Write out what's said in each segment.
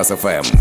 На Кузбасс-ФМ.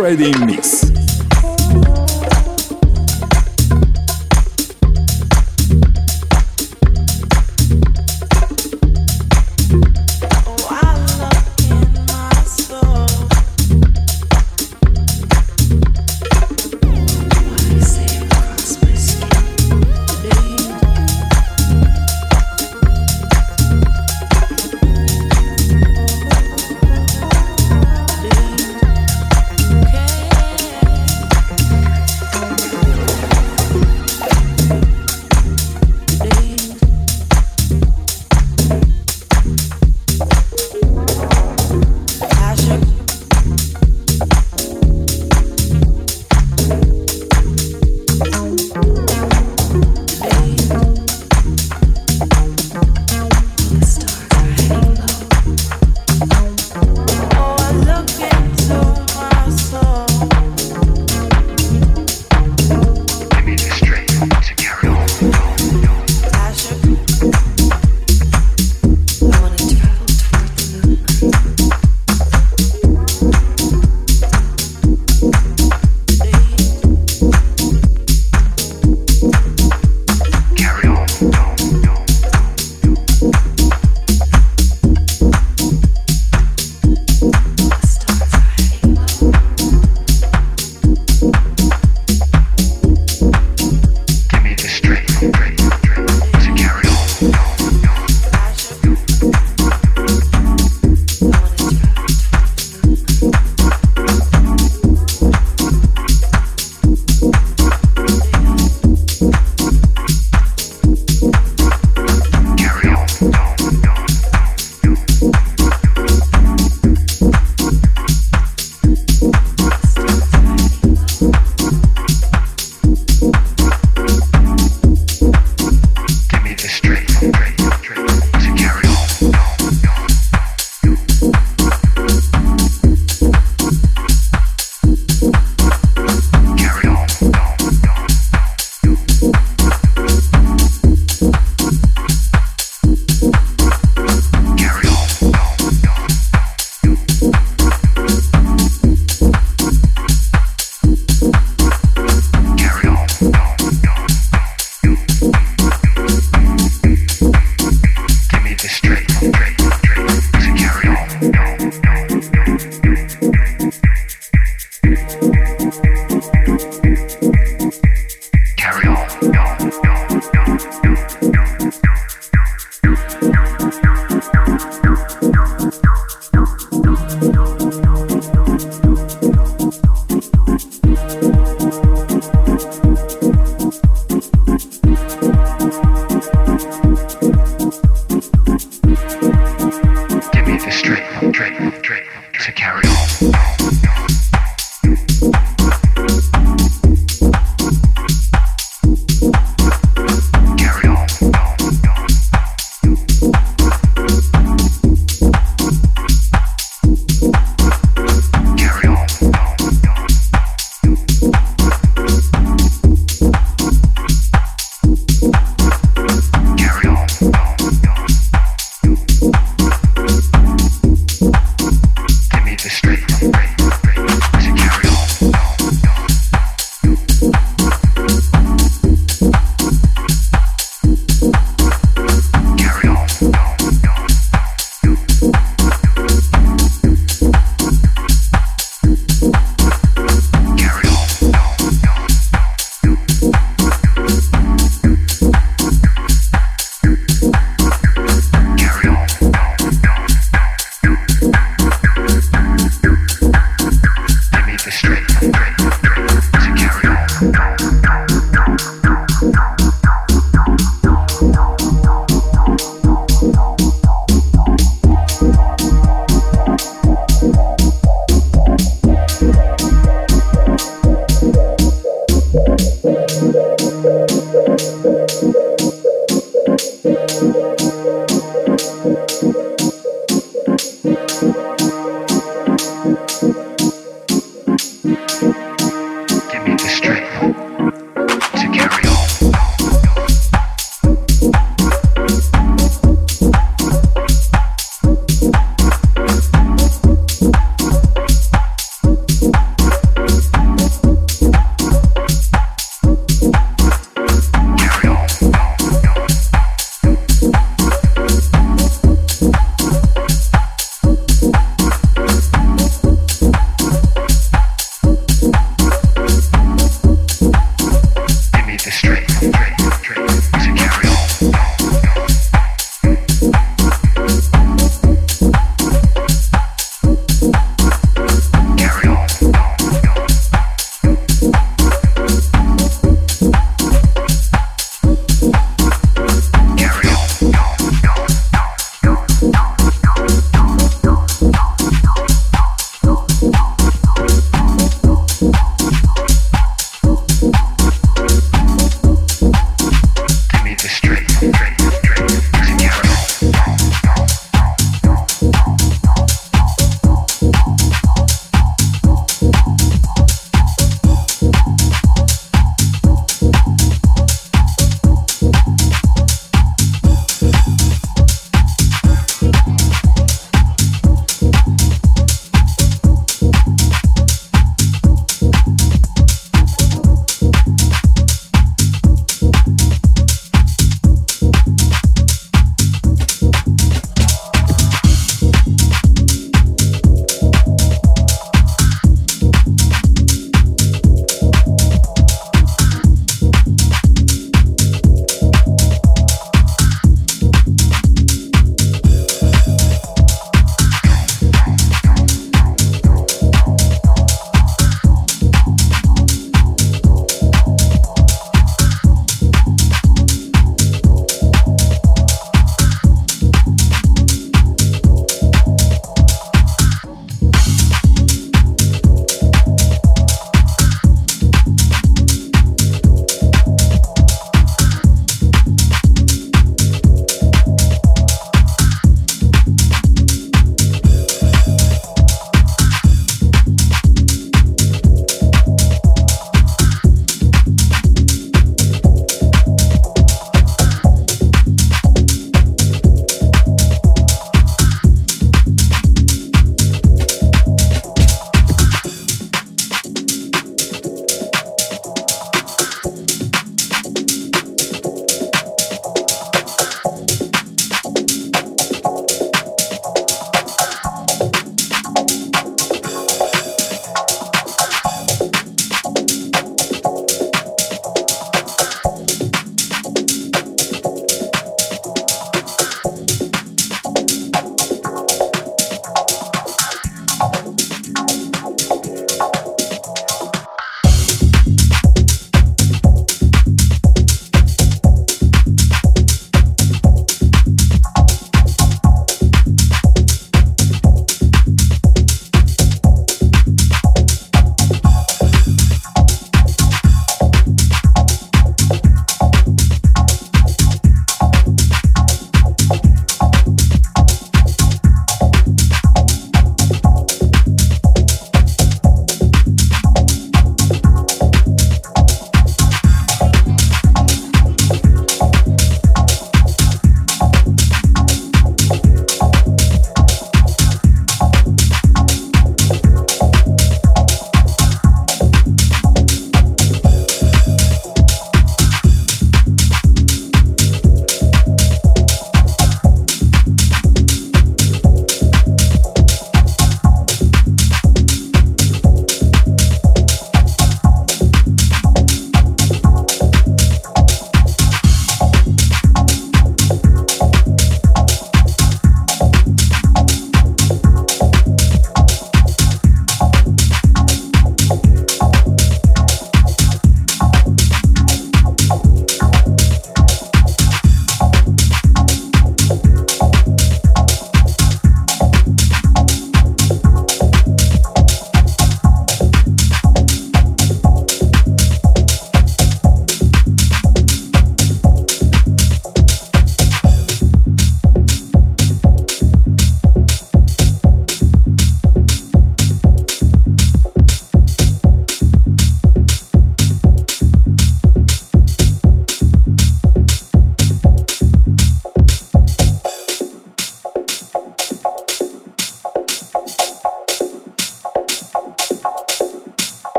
Friday Mix.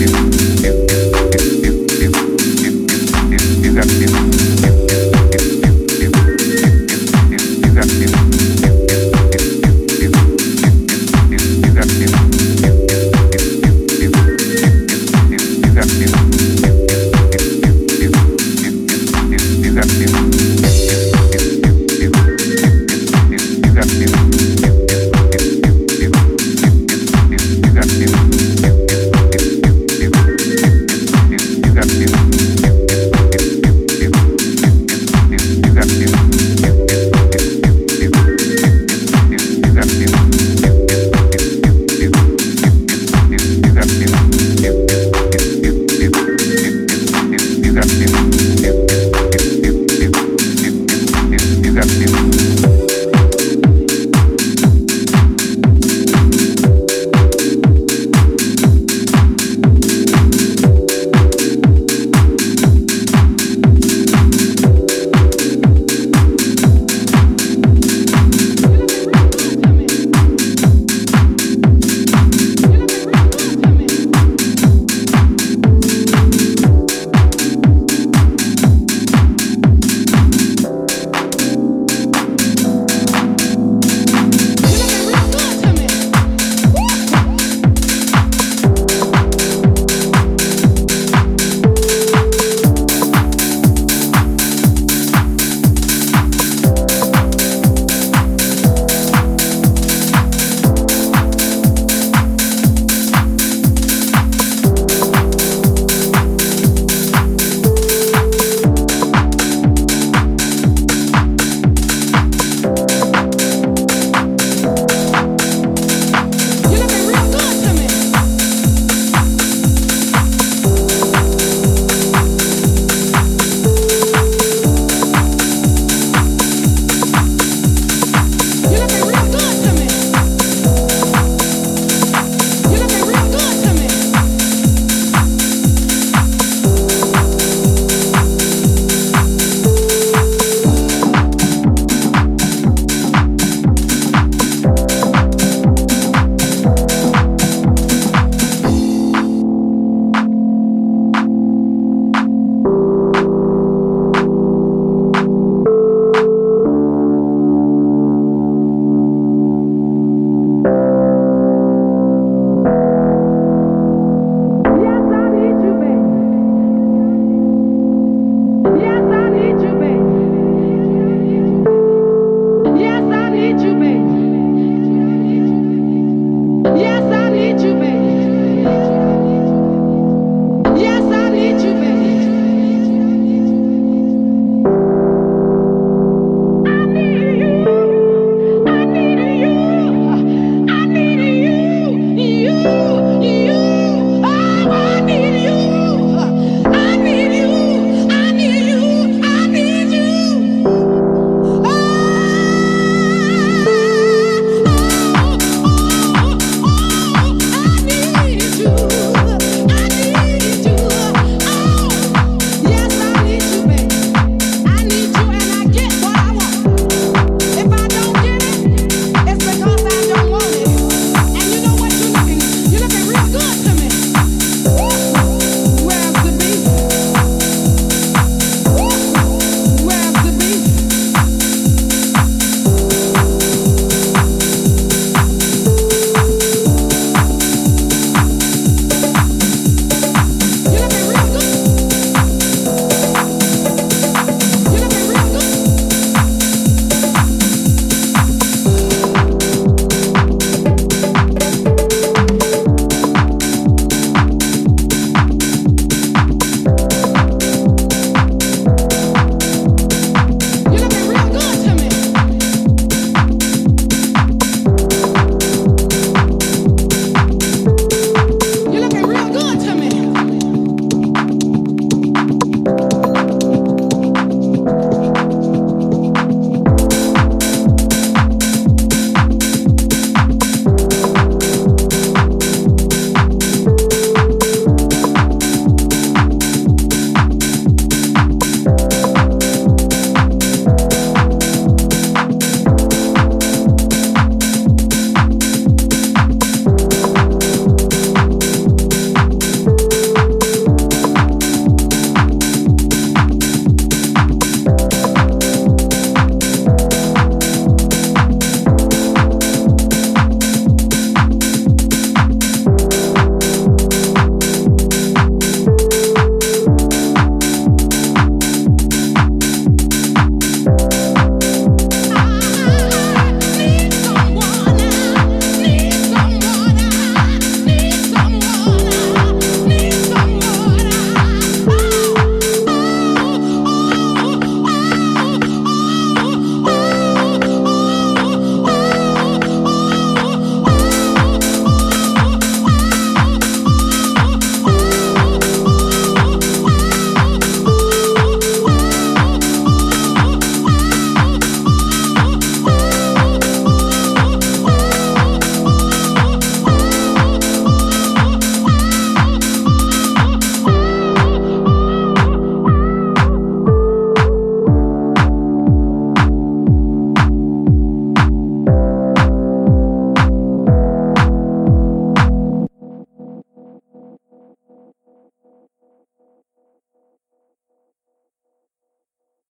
you.